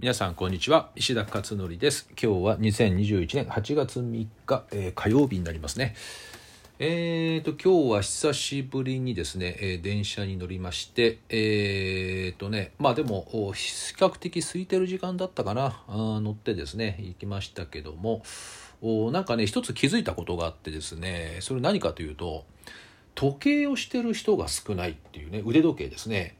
皆さんこんにちは。石田勝則です。今日は2021年8月3日、えー、火曜日になりますね。えーと今日は久しぶりにですね、えー、電車に乗りましてえーとねまあでも比較的空いてる時間だったかな。あ乗ってですね行きましたけどもおなんかね一つ気づいたことがあってですねそれ何かというと時計をしてる人が少ないっていうね腕時計ですね。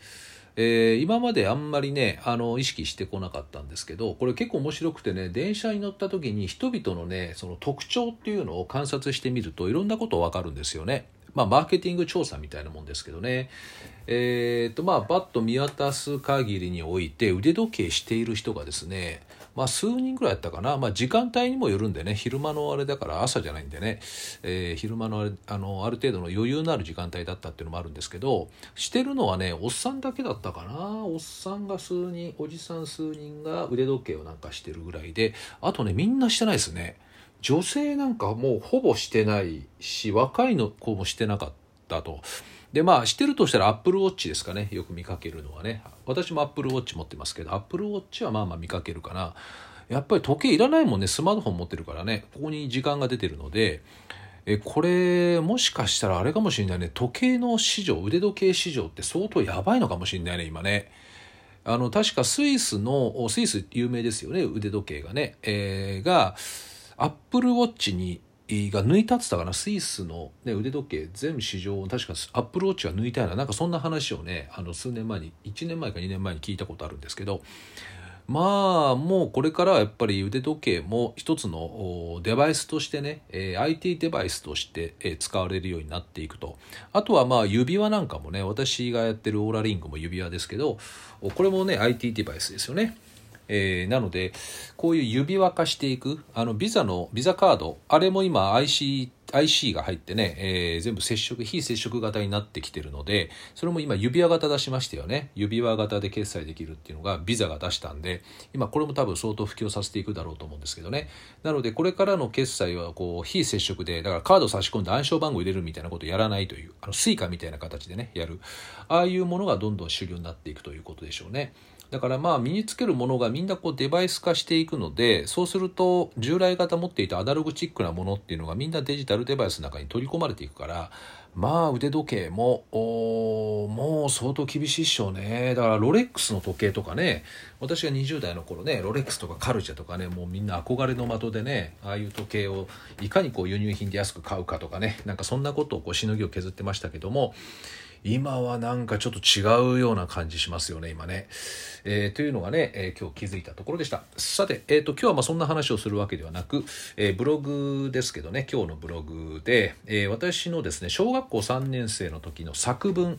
えー、今まであんまりねあの意識してこなかったんですけどこれ結構面白くてね電車に乗った時に人々のねその特徴っていうのを観察してみるといろんなこと分かるんですよね。まあ、マーケティング調査みたいなもんですけどね。えー、と、まあ、バッと見渡す限りにおいて腕時計している人がですね、まあ、数人ぐらいやったかな、まあ、時間帯にもよるんでね。昼間のあれだから朝じゃないんでね、えー、昼間のあれあのある程度の余裕のある時間帯だったっていうのもあるんですけどしてるのはねおっさんだけだったかな。おっさんが数人おじさん数人が腕時計をなんかしてるぐらいであとねみんなしてないですね。女性なんかもうほぼしてないし若いの子もしてなかったと。でまあしてるとしたらアップルウォッチですかね。よく見かけるのはね。私もアップルウォッチ持ってますけどアップルウォッチはまあまあ見かけるかな。やっぱり時計いらないもんね。スマートフォン持ってるからね。ここに時間が出てるので。えこれもしかしたらあれかもしれないね。時計の市場腕時計市場って相当やばいのかもしれないね今ね。あの確かスイスのスイス有名ですよね。腕時計がね、えー、がアップルウォッチにが抜いたってたかな？スイスの、ね、腕時計全市場確かアップルウォッチが抜いたようななんかそんな話をねあの数年前に1年前か2年前に聞いたことあるんですけどまあもうこれからはやっぱり腕時計も一つのデバイスとしてね、え、IT デバイスとして、え、使われるようになっていくと。あとはまあ指輪なんかもね私がやってるオーラリングも指輪ですけどこれもね IT デバイスですよね。えー、なのでこういう指輪化していくあのビザのビザカードあれも今 IC IC が入ってね、えー、全部接触非接触型になってきてるのでそれも今指輪型出しましたよね。指輪型で決済できるっていうのがビザが出したんで今これも多分相当普及させていくだろうと思うんですけどね。なのでこれからの決済はこう非接触でだからカード差し込んで暗証番号入れるみたいなことやらないというあの Suica みたいな形でねやる。ああいうものがどんどん主流になっていくということでしょうね。だからまあ身につけるものがみんなこうデバイス化していくのでそうすると従来型持っていたアナログチックなものっていうのがみんなデジタルデバイスの中に取り込まれていくからまあ腕時計ももう相当厳しいっしょうね。だからロレックスの時計とかね私が20代の頃ねロレックスとかカルチャとかねもうみんな憧れの的でねああいう時計をいかにこう輸入品で安く買うかとかねなんかそんなことをこうしのぎを削ってましたけども今はなんかちょっと違うような感じしますよね今ね、えー、というのがね、えー、今日気づいたところでした。さて、えーと、今日はまあそんな話をするわけではなく、え、ブログですけどね今日のブログで、え、私のですね小学校3年生の時の作文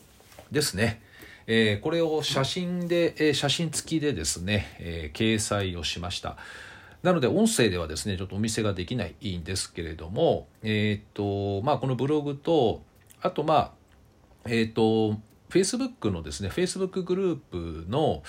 ですね。え、これを写真で、え、写真付きでですね、え、掲載をしました。なので音声ではですねちょっとお見せができないんですけれども、えっ、とまあ、このブログとあとまあえっ、ー、と、Facebook のですね、Facebook グループの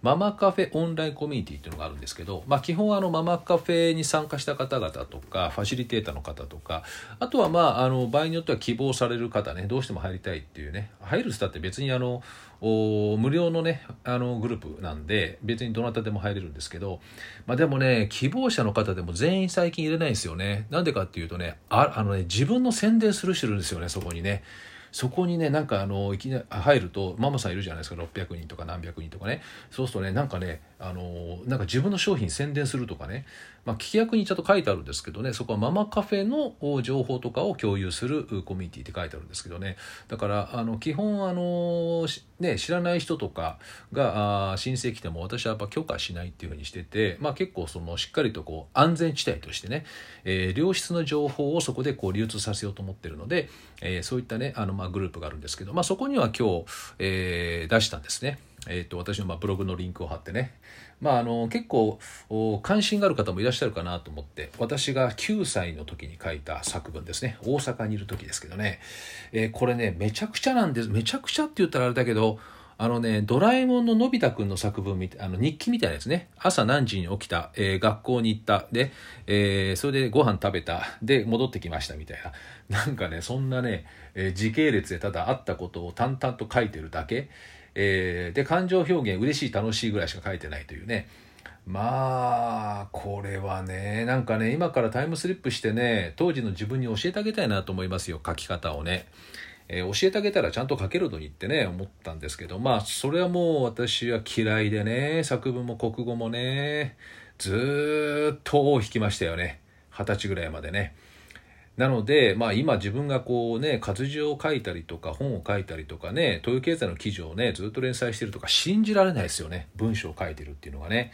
ママカフェオンラインコミュニティっていうのがあるんですけど、まあ基本あのママカフェに参加した方々とか、ファシリテーターの方とか、あとはまああの場合によっては希望される方ね、どうしても入りたいっていうね、入るスタって別にあの、無料のね、あのグループなんで、別にどなたでも入れるんですけど、まあでもね、希望者の方でも全員最近入れないんですよね。なんでかっていうとね、ああのね、自分の宣伝する人いるんですよね、そこにね。そこにねなんかあのいきな入るとママさんいるじゃないですか600人とか何百人とかね。そうするとねなんかねあのなんか自分の商品宣伝するとかね、まあ、聞き役にちゃんと書いてあるんですけどね。そこはママカフェの情報とかを共有するコミュニティって書いてあるんですけどね。だからあの基本あの、ね、知らない人とかが申請来ても私はやっぱ許可しないっていうふうにしてて、まあ、結構そのしっかりとこう安全地帯としてね、えー、良質の情報をそこでこう流通させようと思ってるので、えー、そういったねあのまあグループがあるんですけど、まあ、そこには今日、えー、出したんですね。えーと、私のまあブログのリンクを貼ってね、まあ、あの結構関心がある方もいらっしゃるかなと思って私が9歳の時に書いた作文ですね。大阪にいる時ですけどね、えー、これねめちゃくちゃなんです。めちゃくちゃって言ったらあれだけどあのね、ドラえもんののび太くんの作文みたい、あの日記みたいですね。朝何時に起きた、えー、学校に行った、で、えー、それでご飯食べた、で、戻ってきましたみたいな。なんかね、そんなね、えー、時系列でただあったことを淡々と書いてるだけ。えー、で、感情表現、嬉しい、楽しいぐらいしか書いてないというね。まあこれはねなんかね今からタイムスリップしてね当時の自分に教えてあげたいなと思いますよ書き方をね。えー、教えてあげたらちゃんと書けるのにってね思ったんですけどまあそれはもう私は嫌いでね作文も国語もねずっと引きましたよね二十歳ぐらいまでね。なので、まあ、今自分がこうね活字を書いたりとか本を書いたりとかね東洋経済の記事をねずっと連載してるとか信じられないですよね文章を書いてるっていうのがね。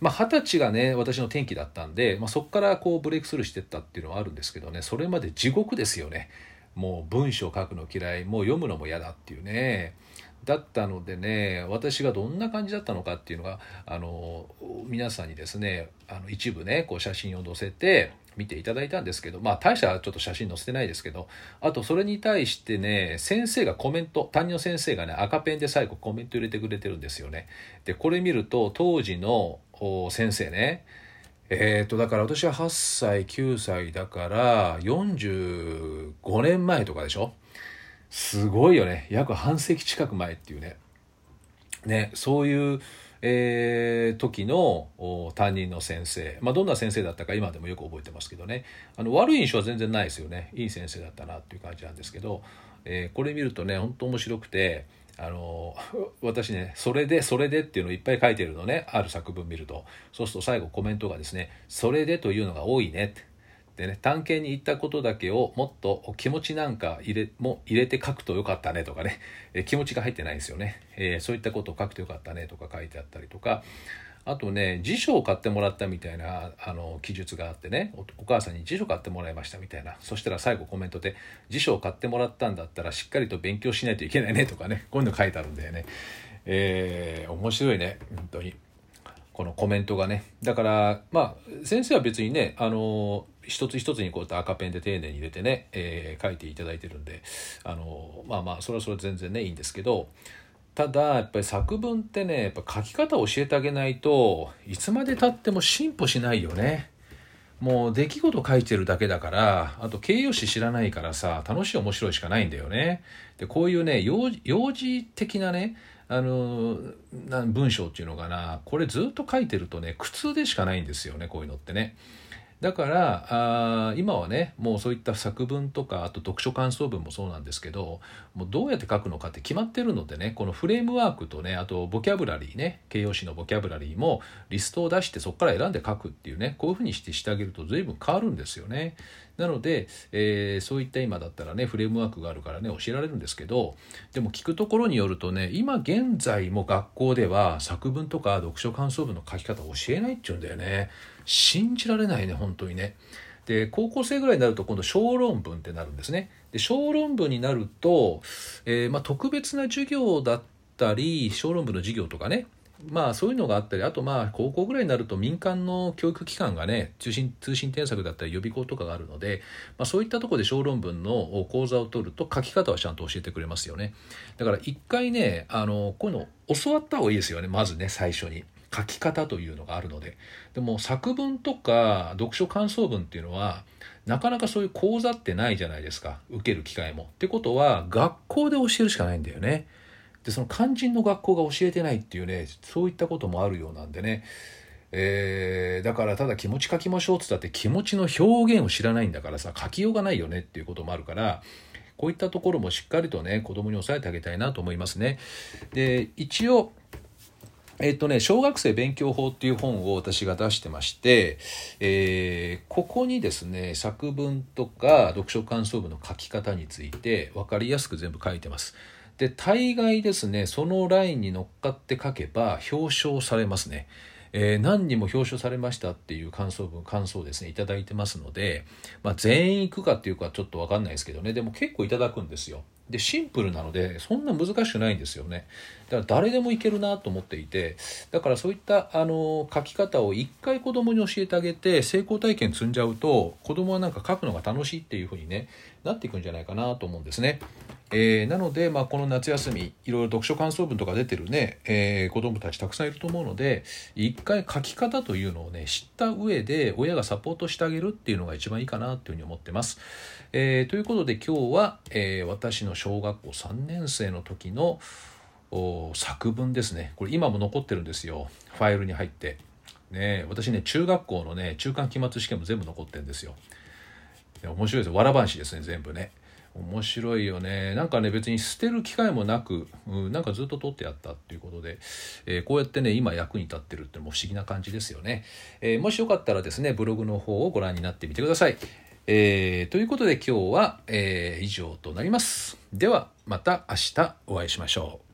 まあ、二十歳がね私の転機だったんで、まあ、そこからこうブレイクスルーしてったっていうのはあるんですけどねそれまで地獄ですよねもう文章書くの嫌いもう読むのも嫌だっていうねだったのでね私がどんな感じだったのかっていうのがあの皆さんにですねあの一部ねこう写真を載せて見ていただいたんですけどまあ大したちょっと写真載せてないですけどあとそれに対してね先生がコメント担任の先生がね赤ペンで最後コメント入れてくれてるんですよね。でこれ見ると当時の先生ねえーと、だから私は8歳9歳だから45年前とかでしょ？すごいよね。約半世紀近く前っていうね。ねそういう、えー、時の担任の先生、まあ、どんな先生だったか今でもよく覚えてますけどね。あの悪い印象は全然ないですよね。いい先生だったなっていう感じなんですけど、えー、これ見るとね本当面白くてあの私ね「それでそれで」っていうのをいっぱい書いてるのねある作文見ると。そうすると最後コメントがですね「それで」というのが多いねって。でね探検に行ったことだけをもっと気持ちなんか入れも入れて書くとよかったねとかね、え気持ちが入ってないんですよね、えー、そういったことを書くとよかったねとか書いてあったりとか。あとね辞書を買ってもらったみたいなあの記述があってねお母さんに辞書買ってもらいましたみたいな。そしたら最後コメントで「辞書を買ってもらったんだったらしっかりと勉強しないといけないね」とかねこういうの書いてあるんだよね。えー、面白いね本当に。このコメントがね。だからまあ先生は別にねあの一つ一つにこうやって赤ペンで丁寧に入れてね、えー、書いていただいてるんであのまあまあそれはそれ全然ねいいんですけどただやっぱり作文ってねやっぱ書き方を教えてあげないといつまでたっても進歩しないよね。もう出来事書いてるだけだからあと形容詞知らないからさ楽しい面白いしかないんだよね。でこういうね幼児的なねあの文章っていうのかなこれずっと書いてるとね苦痛でしかないんですよねこういうのってね。だからあ今はねもうそういった作文とかあと読書感想文もそうなんですけどもうどうやって書くのかって決まってるのでねこのフレームワークとねあとボキャブラリーね形容詞のボキャブラリーもリストを出してそこから選んで書くっていうねこういうふうにしてしてあげると随分変わるんですよね。なので、えー、そういった今だったらねフレームワークがあるからね教えられるんですけどでも聞くところによるとね今現在も学校では作文とか読書感想文の書き方を教えないって言うんだよね。信じられないね本当にね。で高校生ぐらいになると今度小論文ってなるんですね。で小論文になると、えー、まあ、特別な授業だったり小論文の授業とかねまあそういうのがあったりあとまあ高校ぐらいになると民間の教育機関がね通信通信添削だったり予備校とかがあるので、まあ、そういったとこで小論文の講座を取ると書き方はちゃんと教えてくれますよねだから一回ねあのこういうの教わった方がいいですよねまずね最初に。書き方というのがあるのででも作文とか読書感想文っていうのはなかなかそういう講座ってないじゃないですか受ける機会も。ってことは学校で教えるしかないんだよね。でその肝心の学校が教えてないっていうねそういったこともあるようなんでね、えー、だからただ気持ち書きましょうっつったって気持ちの表現を知らないんだからさ書きようがないよねっていうこともあるからこういったところもしっかりとね子供に押さえてあげたいなと思いますね。で一応えっとね、小学生勉強法っていう本を私が出してまして、えー、ここにですね、作文とか読書感想文の書き方について分かりやすく全部書いてます。で、大概ですね、そのラインに乗っかって書けば表彰されますね。えー、何にも表彰されましたっていう感想文感想ですね頂いてますので、まあ、全員行くかっていうかちょっと分かんないですけどねでも結構いただくんですよでシンプルなのでそんな難しくないんですよねだから誰でもいけるなと思っていてだからそういったあの書き方を一回子供に教えてあげて成功体験積んじゃうと子供はなんか書くのが楽しいっていうふうに、ね、なっていくんじゃないかなと思うんですね。えー、なので、まあ、この夏休みいろいろ読書感想文とか出てるね、えー、子どもたちたくさんいると思うので一回書き方というのをね知った上で親がサポートしてあげるっていうのが一番いいかなというふうに思ってます。えー、ということで今日は、え私の小学校3年生の時の作文ですね。これ今も残ってるんですよ。ファイルに入って。ね私ね中学校のね中間期末試験も全部残ってるんですよ。面白いですわらばんしですね全部ね。面白いよね。なんかね別に捨てる機会もなく、うん、なんかずっと取ってやったっていうことで、えー、こうやってね今役に立ってるっても不思議な感じですよね、えー、もしよかったらですねブログの方をご覧になってみてください、えー、ということで今日は、え以上となります。ではまた明日お会いしましょう。